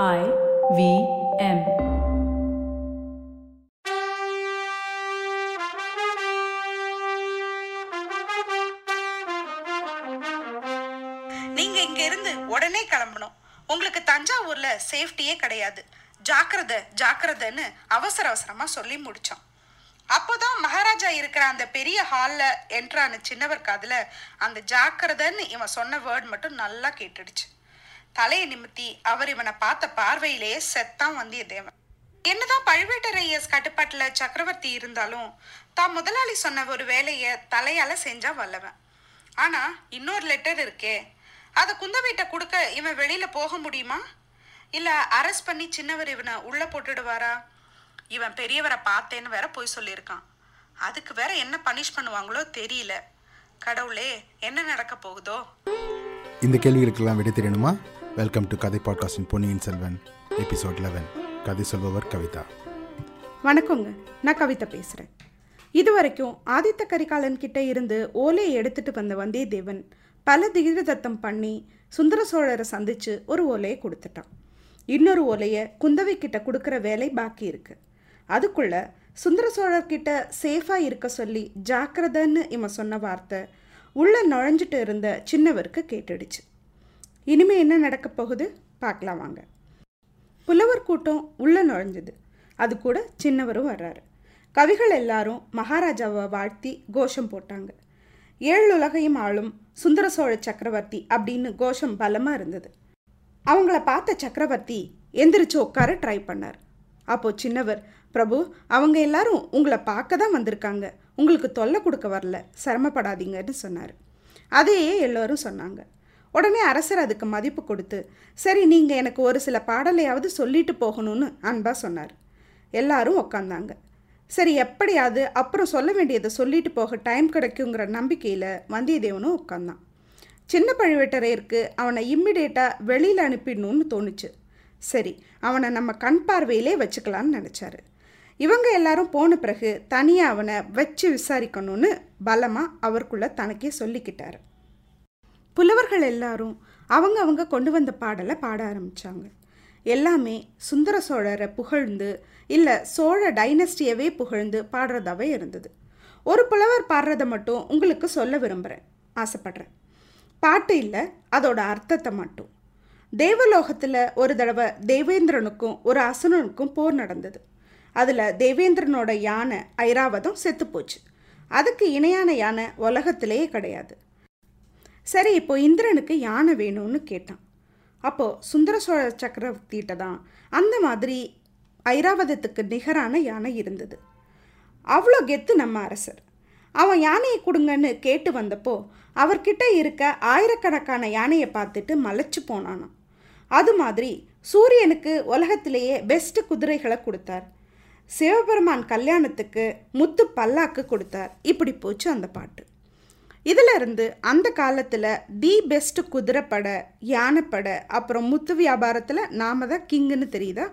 I V M. நீங்க இங்க இருந்து உடனே கிளம்பணும். உங்களுக்கு தஞ்சாவூர்ல சேஃப்டியே கிடையாது. ஜாக்கிரதை ஜாக்கிரதைன்னு அவசர அவசரமா சொல்லி முடிச்சோம். அப்போதான் மகாராஜா இருக்கிற அந்த பெரிய ஹால்ல என்ட்ரான சின்னவர் காதுல அந்த ஜாக்கிரதைன்னு இவன் சொன்ன வேர்ட் மட்டும் நல்லா கேட்டுடுச்சு. தலையை நிமித்தி அவர் இவனை பார்த்த பார்வையிலேயே செத்தான் வந்தியத்தேவன் என்னதான் பழுவேட்டரையர் கட்டுப்பாட்டுல சக்கரவர்த்தி இருந்தாலும் தான் முதலாளி சொன்ன ஒரு வேலையை தலையால செஞ்சா வல்லவன். ஆனா இன்னொரு லெட்டர் இருக்கே. அதை குந்தவைட்ட கொடுக்க இவன் வெளியில போக முடியுமா? இல்ல அரெஸ்ட் பண்ணி சின்னவர் இவனை உள்ள போட்டுடுவாரா? இவன் பெரியவரை பார்த்தேன்னு வேற போய் சொல்லியிருக்கான். அதுக்கு வேற என்ன பனிஷ் பண்ணுவாங்களோ தெரியல. கடவுளே என்ன நடக்க போகுதோ? இந்த கேள்விகளுக்கெல்லாம் விடை தெரியணுமா வெல்கம் டு கதை பாட்காஸ்டின் பொன்னியின் செல்வன் எபிசோட் லெவன் கதை சொல்பவர் கவிதா வணக்கங்க நான் கவிதா பேசுகிறேன் இது வரைக்கும் ஆதித்த கரிகாலன் கிட்ட இருந்து ஓலையை எடுத்துட்டு வந்த வந்தியத்தேவன் பல தீர்த்தத்தம் பண்ணி சுந்தர சோழரை சந்தித்து ஒரு ஓலையை கொடுத்துட்டான். இன்னொரு ஓலையை குந்தவை கிட்ட கொடுக்குற வேலை பாக்கி இருக்கு. அதுக்குள்ள சுந்தர சோழர்கிட்ட சேஃபாக இருக்க சொல்லி ஜாக்கிரதைன்னு இவன் சொன்ன வார்த்தை உள்ள நுழைஞ்சிட்டு இருந்த சின்னவருக்கு கேட்டுடுச்சு. இனிமே என்ன நடக்க போகுது? பார்க்கலாம் வாங்க. புலவர் கூட்டம் உள்ள நுழைஞ்சது. அது கூட சின்னவரும் வர்றாரு. கவிகள் எல்லாரும் மகாராஜாவை வாழ்த்தி கோஷம் போட்டாங்க. ஏழு உலகையும் ஆளும் சுந்தர சோழ சக்கரவர்த்தி அப்படின்னு கோஷம் பலமாக இருந்தது. அவங்கள பார்த்த சக்கரவர்த்தி எந்திரிச்சு உட்கார ட்ரை பண்ணார். அப்போது சின்னவர் பிரபு அவங்க எல்லாரும் உங்களை பார்க்க தான் வந்திருக்காங்க. உங்களுக்கு தொல்லை கொடுக்க வரல. சிரமப்படாதீங்கன்னு சொன்னார். அதையே எல்லோரும் சொன்னாங்க. உடனே அரசர் அதுக்கு மதிப்பு கொடுத்து சரி நீங்கள் எனக்கு ஒரு சில பாடலையாவது சொல்லிட்டு போகணும்னு அன்பாக சொன்னார். எல்லாரும் உக்காந்தாங்க. சரி எப்படியாவது அப்புறம் சொல்ல வேண்டியதை சொல்லிட்டு போக டைம் கிடைக்குங்கிற நம்பிக்கையில் வந்தியத்தேவனும் உட்காந்தான் சின்ன பழுவேட்டரையருக்கு அவனை இம்மிடியேட்டாக வெளியில் அனுப்பிடணும்னு தோணுச்சு. சரி அவனை நம்ம கண் பார்வையிலே வச்சுக்கலான்னு நினச்சாரு. இவங்க எல்லாரும் போன பிறகு தனியாக அவனை வச்சு விசாரிக்கணும்னு பலமாக அவருக்குள்ளே தனக்கே சொல்லிக்கிட்டாரு. புலவர்கள் எல்லாரும் அவங்க அவங்க கொண்டு வந்த பாடலை பாட ஆரம்பித்தாங்க எல்லாமே சுந்தர சோழரை புகழ்ந்து இல்லை சோழ டைனஸ்டியவே புகழ்ந்து பாடுறதாவே இருந்தது. ஒரு புலவர் பாடுறதை மட்டும் உங்களுக்கு சொல்ல விரும்புகிறேன் ஆசைப்படுறேன். பாட்டு இல்லை அதோட அர்த்தத்தை மட்டும். தேவலோகத்தில் ஒரு தடவை தேவேந்திரனுக்கும் ஒரு அசுரனுக்கும் போர் நடந்தது. அதில் தேவேந்திரனோட யானை ஐராவதம் செத்து போச்சு அதுக்கு இணையான யானை உலகத்திலேயே கிடையாது. சரி இப்போ இந்திரனுக்கு யானை வேணும்னு கேட்டான். அப்போது சுந்தர சோழ சக்கரவர்த்திகிட்ட தான் அந்த மாதிரி ஐராவதத்துக்கு நிகரான யானை இருந்தது. அவ்வளோ கெத்து நம்ம அரசர். அவன் யானையை கொடுங்கன்னு கேட்டு வந்தப்போ அவர்கிட்ட இருக்க ஆயிரக்கணக்கான யானையை பார்த்துட்டு மலைச்சு போனானாம். அது மாதிரி சூரியனுக்கு உலகத்திலேயே பெஸ்ட் குதிரைகளை கொடுத்தார். சிவபெருமான் கல்யாணத்துக்கு முத்து பல்லாக்கு கொடுத்தார். இப்படி போச்சு அந்த பாட்டு. இதில் இருந்து அந்த காலத்தில் தி பெஸ்ட் குதிரைப்பட யானைப்படை அப்புறம் முத்து வியாபாரத்தில் நாம தான் கிங்குன்னு தெரியுதா?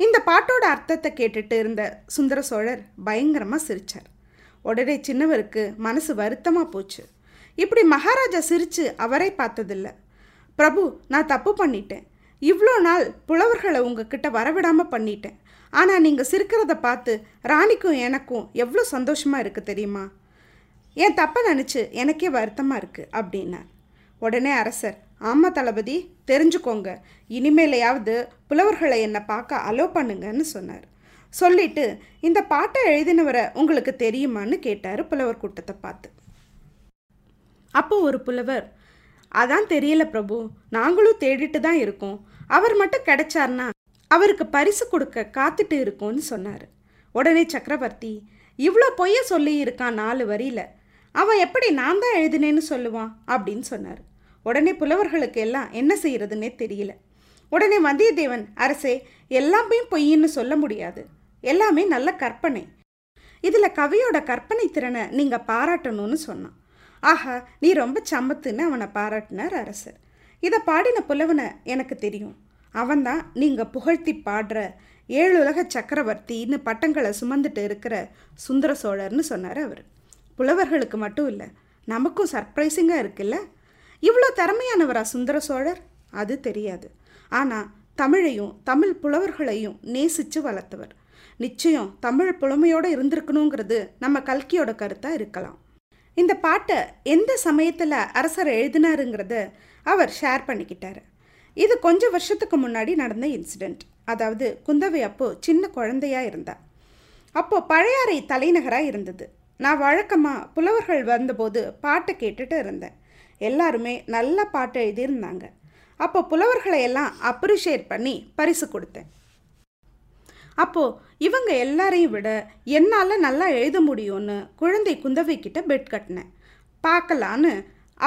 இந்த பாட்டோட அர்த்தத்தை கேட்டுட்டு இருந்த சுந்தர சோழர் பயங்கரமாக சிரித்தார் உடனே சின்னவருக்கு மனசு வருத்தமாக போச்சு. இப்படி மகாராஜா சிரித்து அவரை பார்த்ததில்ல. பிரபு நான் தப்பு பண்ணிட்டேன். இவ்வளோ நாள் புலவர்களை உங்ககிட்ட வரவிடாமல் பண்ணிட்டேன். ஆனால் நீங்கள் சிரிக்கிறத பார்த்து ராணிக்கும் எனக்கும் எவ்வளோ சந்தோஷமாக இருக்குது தெரியுமா? என் தப்பை நினச்சி எனக்கே வருத்தமாக இருக்குது அப்படின்னார். உடனே அரசர் ஆமாம் தளபதி தெரிஞ்சுக்கோங்க. இனிமேலையாவது புலவர்களை என்னை பார்க்க அலோ பண்ணுங்கன்னு சொன்னார். சொல்லிட்டு இந்த பாட்டை எழுதினவரை உங்களுக்கு தெரியுமான்னு கேட்டார் புலவர் கூட்டத்தை பார்த்து. அப்போ ஒரு புலவர் அதான் தெரியல பிரபு நாங்களும் தேடிட்டு தான் இருக்கோம். அவர் மட்டும் கிடைச்சார்னா அவருக்கு பரிசு கொடுக்க காத்துட்டு இருக்கோம்னு சொன்னார். உடனே சக்கரவர்த்தி இவ்வளோ பொய்ய சொல்லி இருக்கான் நாலு வரியில். அவன் எப்படி நான் தான் எழுதினேன்னு சொல்லுவான் அப்படின்னு சொன்னார். உடனே புலவர்களுக்கு எல்லாம் என்ன செய்யறதுன்னே தெரியல. உடனே வந்தியத்தேவன் அரசே எல்லாமே பொய்ன்னு சொல்ல முடியாது. எல்லாமே நல்ல கற்பனை. இதில் கவியோட கற்பனை திறனை நீங்கள் பாராட்டணும்னு சொன்னான். ஆஹா நீ ரொம்ப சமத்துன்னு அவனை பாராட்டினார் அரசர். இதை பாடின புலவனை எனக்கு தெரியும். அவன்தான் நீங்கள் புகழ்த்தி பாடுற ஏழுலக சக்கரவர்த்தின்னு பட்டங்களை சுமந்துட்டு இருக்கிற சுந்தர சோழர்னு சொன்னார் அவர். புலவர்களுக்கு மட்டும் இல்லை நமக்கும் சர்ப்ரைசிங்காக இருக்குல்ல? இவ்வளோ திறமையானவரா சுந்தர சோழர்? அது தெரியாது. ஆனால் தமிழையும் தமிழ் புலவர்களையும் நேசித்து வளர்த்தவர். நிச்சயம் தமிழ் புலமையோடு இருந்திருக்கணுங்கிறது நம்ம கல்கியோட கருத்தாக இருக்கலாம். இந்த பாட்டை எந்த சமயத்தில் அரசர் எழுதினாருங்கிறத அவர் ஷேர் பண்ணிக்கிட்டார். இது கொஞ்சம் வருஷத்துக்கு முன்னாடி நடந்த இன்சிடெண்ட் அதாவது குந்தவை அப்போ சின்ன குழந்தையா இருந்தா. அப்போ பழையாறை தலைநகராக இருந்தது. நான் வழக்கமாக புலவர்கள் வந்தபோது பாட்டை கேட்டுட்டு இருந்தேன். எல்லாருமே நல்ல பாட்டு எழுதியிருந்தாங்க. அப்போ புலவர்களை எல்லாம் அப்ரிஷியேட் பண்ணி பரிசு கொடுத்தேன். அப்போது இவங்க எல்லாரையும் விட என்னால் நல்லா எழுத முடியும்னு குழந்தை குந்தவை கிட்ட பெட் கட்டினேன். பார்க்கலான்னு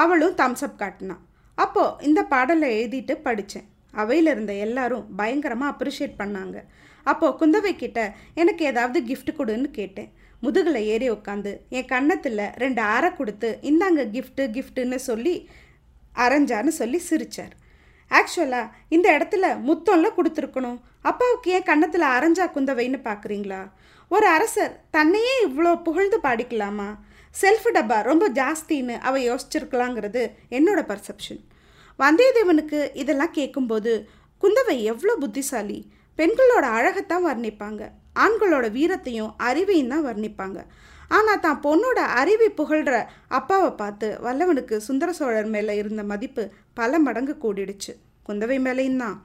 அவளும் தம்ஸ்அப் காட்டினான் அப்போது இந்த பாடலை எழுதிட்டு படித்தேன் அவையில் இருந்த எல்லாரும் பயங்கரமாக அப்ரிஷியேட் பண்ணாங்க. அப்போது குந்தவை கிட்ட எனக்கு ஏதாவது கிஃப்ட் கொடுன்னு கேட்டேன். முதுகில் ஏறி உட்காந்து என் கன்னத்தில் ரெண்டு அரை கொடுத்து இந்தாங்க கிஃப்ட்டு கிஃப்ட்டுன்னு சொல்லி அரைஞ்சான்னு சொல்லி சிரிச்சார். ஆக்சுவலாக இந்த இடத்துல முத்தம்லாம் கொடுத்துருக்கணும். அப்பாவுக்கு ஏன் கன்னத்தில் அரைஞ்சா குந்தவைன்னு பார்க்குறீங்களா ஒரு அரசர் தன்னையே இவ்வளோ புகழ்ந்து பாடிக்கலாமா? செல்ஃப் டப்பா ரொம்ப ஜாஸ்தின்னு அவள் யோசிச்சிருக்கலாங்கிறது என்னோட பர்செப்ஷன் வந்தியத்தேவனுக்கு இதெல்லாம் கேட்கும்போது குந்தவை எவ்வளோ புத்திசாலி. பெண்களோட அழகைத்தான் வர்ணிப்பாங்க. ஆண்களோட வீரத்தையும் அறிவையும் தான் வர்ணிப்பாங்க. ஆனால் தான் பொண்ணோட அறிவை புகழ்கிற அப்பாவை பார்த்து வல்லவனுக்கு சுந்தர சோழர் மேலே இருந்த மதிப்பு பல மடங்கு கூடிடுச்சு. குந்தவை மேலேயும் தான்.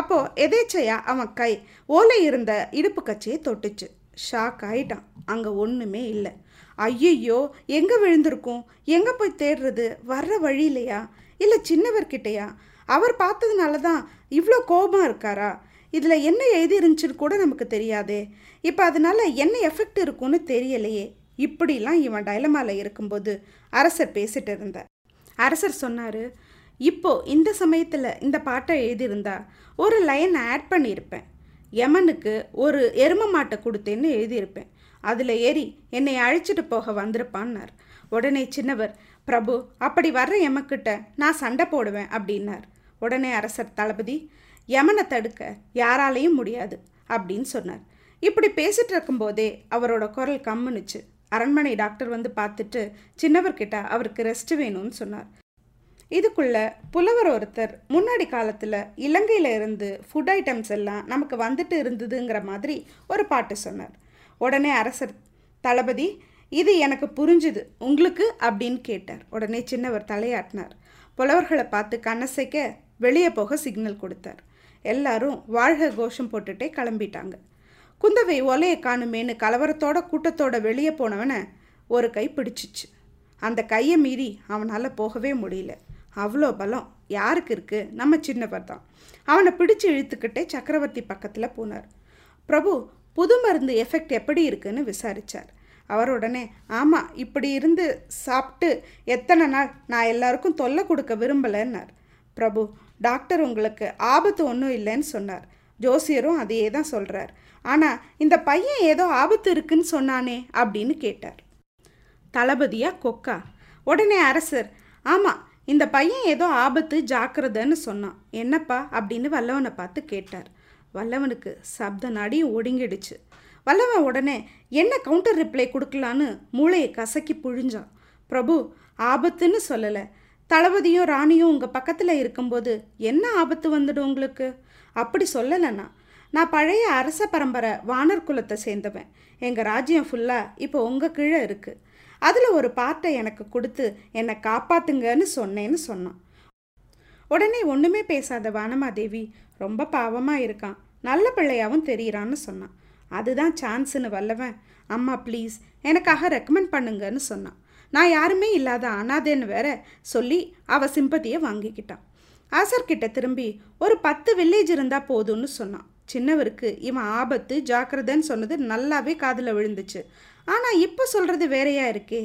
அப்போது எதேச்சையா அவன் கை ஓலை இருந்த இடுப்பு கச்சியை தொட்டுச்சு. ஷாக் ஆயிட்டான். அங்கே ஒன்றுமே இல்லை. ஐயையோ எங்கே விழுந்திருக்கும்? எங்கே போய் தேடுறது? வர்ற வழியிலையா? இல்லை சின்னவர்கிட்டயா? அவர் பார்த்ததுனால தான் இவ்வளோ கோபம் இருக்காரா? இதில் என்ன எழுதி இருந்துச்சுன்னு கூட நமக்கு தெரியாதே. இப்போ அதனால என்ன எஃபெக்ட் இருக்கும்னு தெரியலையே. இப்படிலாம் இவன் டைலமாவில் இருக்கும்போது அரசர் பேசிட்டு இருந்தார் அரசர் சொன்னார் இப்போ இந்த சமயத்தில் இந்த பாட்டை எழுதியிருந்தா ஒரு லைன் ஆட் பண்ணியிருப்பேன். யமனுக்கு ஒரு எரும மாட்டை கொடுத்தேன்னு எழுதியிருப்பேன். அதில் ஏறி என்னை அழைச்சிட்டு போக வந்திருப்பான்னார். உடனே சின்னவர் பிரபு அப்படி வர்ற எமக்கிட்ட நான் சண்டை போடுவேன் அப்படின்னார். உடனே அரசர் தளபதி யமனை தடுக்க யாராலையும் முடியாது அப்படின்னு சொன்னார். இப்படி பேசிட்டு இருக்கும்போதே அவரோட குரல் கம்முனுச்சு. அரண்மனை டாக்டர் வந்து பார்த்துட்டு சின்னவர்கிட்ட அவருக்கு ரெஸ்ட் வேணும்னு சொன்னார். இதுக்குள்ள புலவர் ஒருத்தர் முன்னாடி காலத்தில் இலங்கையில் இருந்து ஃபுட் ஐட்டம்ஸ் எல்லாம் நமக்கு வந்துட்டு இருந்ததுங்கிற மாதிரி ஒரு பாட்டு சொன்னார். உடனே அரசர் தளபதி இது எனக்கு புரிஞ்சுது உங்களுக்கு? அப்படின்னு கேட்டார். உடனே சின்னவர் தலையாட்டினார். புலவர்களை பார்த்து கண்ணசைக்க வெளியே போக சிக்னல் கொடுத்தார். எல்லாரும் வாழ்க கோஷம் போட்டுட்டே கிளம்பிட்டாங்க. குந்தவை ஒலையை காணுமேன்னு கலவரத்தோட கூட்டத்தோட வெளியே போனவனை ஒரு கை பிடிச்சிச்சு. அந்த கையை மீறி அவனால் போகவே முடியல. அவ்வளோ பலம் யாருக்கு இருக்குது நம்ம சின்னவர் தான். அவனை பிடிச்சு இழுத்துக்கிட்டே சக்கரவர்த்தி பக்கத்தில் போனார். பிரபு புது மருந்து எஃபெக்ட் எப்படி இருக்குன்னு விசாரித்தார் அவர் உடனே ஆமாம் இப்படி இருந்து சாப்பிட்டு எத்தனை நாள் நான் எல்லாருக்கும் தொல்லை கொடுக்க விரும்பலைன்னார். பிரபு டாக்டர் உங்களுக்கு ஆபத்து ஒன்றும் இல்லைன்னு சொன்னார். ஜோசியரும் அதையே தான் சொல்கிறார் ஆனால் இந்த பையன் ஏதோ ஆபத்து இருக்குன்னு சொன்னானே அப்படின்னு கேட்டார். தளபதியா கொக்கா உடனே அரசர் ஆமாம் இந்த பையன் ஏதோ ஆபத்து ஜாக்கிரதைன்னு சொன்னான். என்னப்பா? அப்படின்னு வல்லவனை பார்த்து கேட்டார். வல்லவனுக்கு சப்த நாடியும் ஒடுங்கிடுச்சு. வல்லவன் உடனே என்ன கவுண்டர் ரிப்ளை கொடுக்கலான்னு மூளையை கசக்கி புழிஞ்சான். பிரபு ஆபத்துன்னு சொல்லலை. தளபதியும் ராணியும் உங்கள் பக்கத்தில் இருக்கும்போது என்ன ஆபத்து வந்துடும் உங்களுக்கு? அப்படி சொல்லலைண்ணா. நான் பழைய அரச பரம்பரை வானர் குலத்தை சேர்ந்தவன். எங்கள் ராஜ்யம் ஃபுல்லாக இப்போ உங்கள் கீழே இருக்குது அதில் ஒரு பார்ட்டை எனக்கு கொடுத்து என்னை காப்பாத்துங்கன்னு சொன்னேன்னு சொன்னான். உடனே ஒன்றுமே பேசாத வானமாதேவி ரொம்ப பாவமாக இருக்கான். நல்ல பிள்ளையாகவும் தெரியிறான்னு சொன்னான். அதுதான் சான்ஸ்னு வல்லவன். அம்மா ப்ளீஸ் எனக்காக ரெக்கமெண்ட் பண்ணுங்கன்னு சொன்னான். நான் யாருமே இல்லாத அனாதேன்னு வேற சொல்லி அவ சிம்பதியை வாங்கிக்கிட்டான் ஆசர்கிட்ட திரும்பி ஒரு பத்து வில்லேஜ் இருந்தால் போதும்னு சொன்னான். சின்னவருக்கு இவன் ஆபத்து ஜாக்கிரதைன்னு சொன்னது நல்லாவே காதில் விழுந்துச்சு. ஆனால் இப்போ சொல்கிறது வேறையா இருக்கே.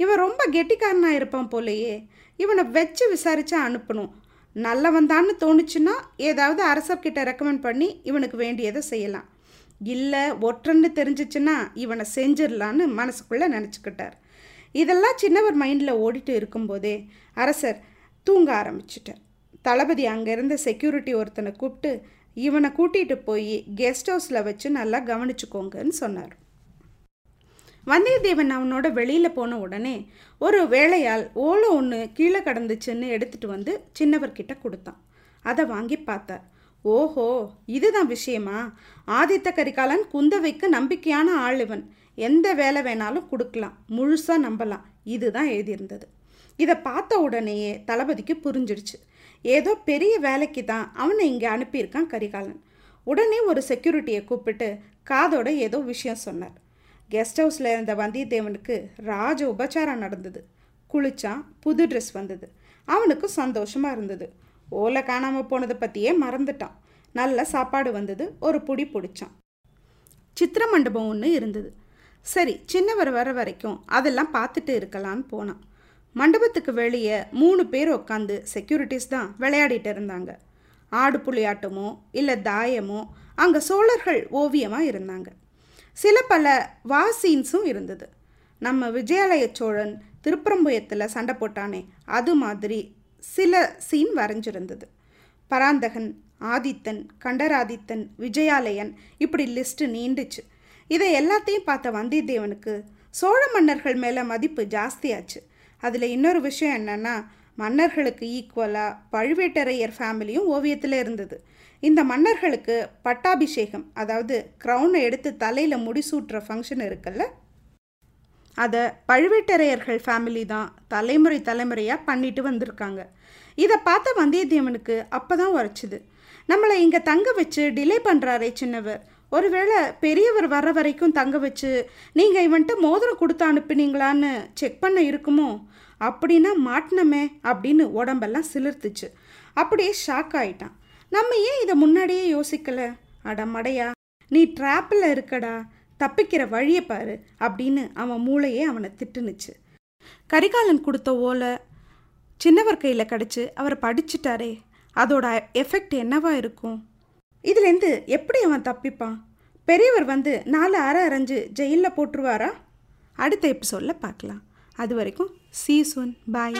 இவன் ரொம்ப கெட்டிக்காரனாக இருப்பான் போலையே. இவனை வச்சு விசாரிச்சா அனுப்பணும். நல்லவன்தான்னு தோணுச்சுன்னா ஏதாவது அரசர்கிட்ட ரெக்கமெண்ட் பண்ணி இவனுக்கு வேண்டியதை செய்யலாம். இல்லை ஒற்றன்னு தெரிஞ்சிச்சுன்னா இவனை செஞ்சிடலான்னு மனசுக்குள்ளே நினச்சிக்கிட்டார். இதெல்லாம் சின்னவர் மைண்டில் ஓடிட்டு இருக்கும்போதே அரசர் தூங்க ஆரம்பிச்சிட்டார். தளபதி அங்கே இருந்த செக்யூரிட்டி ஒருத்தனை கூப்பிட்டு இவனை கூட்டிகிட்டு போய் கெஸ்ட் ஹவுஸில் வச்சு நல்லா கவனிச்சுக்கோங்கன்னு சொன்னார். வந்தியத்தேவன் அவனோட வெளியில் போன உடனே ஒரு வேலையால் ஓலை ஒன்று கீழே கடந்துச்சுன்னு எடுத்துகிட்டு வந்து சின்னவர்கிட்ட கொடுத்தான். அதை வாங்கி பார்த்தார். ஓஹோ இதுதான் விஷயமா? ஆதித்த கரிகாலன் குந்தவைக்கு நம்பிக்கையான ஆள் இவன். எந்த வேலை வேணாலும் கொடுக்கலாம் முழுசாக நம்பலாம். இதுதான் எழுதியிருந்தது. இதை பார்த்த உடனேயே தளபதிக்கு புரிஞ்சிடுச்சு. ஏதோ பெரிய வேலைக்கு தான் அவனை இங்கே அனுப்பியிருக்கான் கரிகாலன். உடனே ஒரு செக்யூரிட்டியை கூப்பிட்டு காதோட ஏதோ விஷயம் சொன்னார். கெஸ்ட் ஹவுஸில் இருந்த வந்தியத்தேவனுக்கு ராஜ உபச்சாரம் நடந்தது. குளிச்சான் புது ட்ரெஸ் வந்தது. அவனுக்கு சந்தோஷமாக இருந்தது. ஓலை காணாமல் போனதை பற்றியே மறந்துட்டான். நல்ல சாப்பாடு வந்தது ஒரு புடி பிடிச்சான். சித்திர மண்டபம் ஒன்று இருந்தது. சரி சின்னவர் வர வரைக்கும் அதெல்லாம் பார்த்துட்டு இருக்கலான்னு போனான். மண்டபத்துக்கு வெளியே மூணு பேர் உட்காந்து செக்யூரிட்டிஸ் தான் விளையாடிட்டு இருந்தாங்க. ஆடு புளியாட்டமோ இல்லை தாயமோ அங்கே சோழர்கள் ஓவியமாக இருந்தாங்க. சில பல வா சீன்ஸும் இருந்தது. நம்ம விஜயாலய சோழன் திருப்பரம்புயத்தில் சண்டை போட்டானே அது மாதிரி சில சீன் வரைஞ்சிருந்தது. பராந்தகன் ஆதித்தன் கண்டராதித்தன் விஜயாலயன் இப்படி லிஸ்ட்டு நீண்டுச்சு. இதை எல்லாத்தையும் பார்த்த வந்தியத்தேவனுக்கு சோழ மன்னர்கள் மேலே மதிப்பு ஜாஸ்தியாச்சு. அதில் இன்னொரு விஷயம் என்னென்னா மன்னர்களுக்கு ஈக்குவலாக பழுவேட்டரையர் ஃபேமிலியும் ஓவியத்தில் இருந்தது. இந்த மன்னர்களுக்கு பட்டாபிஷேகம் அதாவது க்ரௌனை எடுத்து தலையில் முடிசூட்டுற ஃபங்க்ஷன் இருக்குல்ல? அதை பழுவேட்டரையர்கள் ஃபேமிலி தான் தலைமுறை தலைமுறையாக பண்ணிட்டு வந்திருக்காங்க. இதை பார்த்த வந்தியத்தேவனுக்கு அப்போ தான் உரைச்சிது. நம்மளை இங்கே தங்க வச்சு டிலே பண்ணுறாரே சின்னவர். ஒருவேளை பெரியவர் வர்ற வரைக்கும் தங்க வச்சு நீங்கள் இவன்ட்டு மோதிரம் கொடுத்து அனுப்புனீங்களான்னு செக் பண்ண இருக்குமோ? அப்படின்னா மாட்டினமே அப்படின்னு உடம்பெல்லாம் சிலிர்த்துச்சு. அப்படியே ஷாக் ஆயிட்டான். நம்ம ஏன் இதை முன்னாடியே யோசிக்கலை? அட மடையா நீ ட்ராப்பில் இருக்கடா தப்பிக்கிற வழியை பாரு அப்படின்னு அவன் மூளையே அவனை திட்டுனுச்சு. கரிகாலன் கொடுத்த ஓலை சின்னவர் கையில் கிடச்சி அவர் படிச்சிட்டாரே அதோட எஃபெக்ட் என்னவா இருக்கும்? இதுலேருந்து எப்படி அவன் தப்பிப்பான்? பெரியவர் வந்து நாலு அரை அரைஞ்சு ஜெயிலில் போட்டுருவாரா? அடுத்த எபிசோடில் பார்க்கலாம். அது வரைக்கும் சீ சுன் பாய்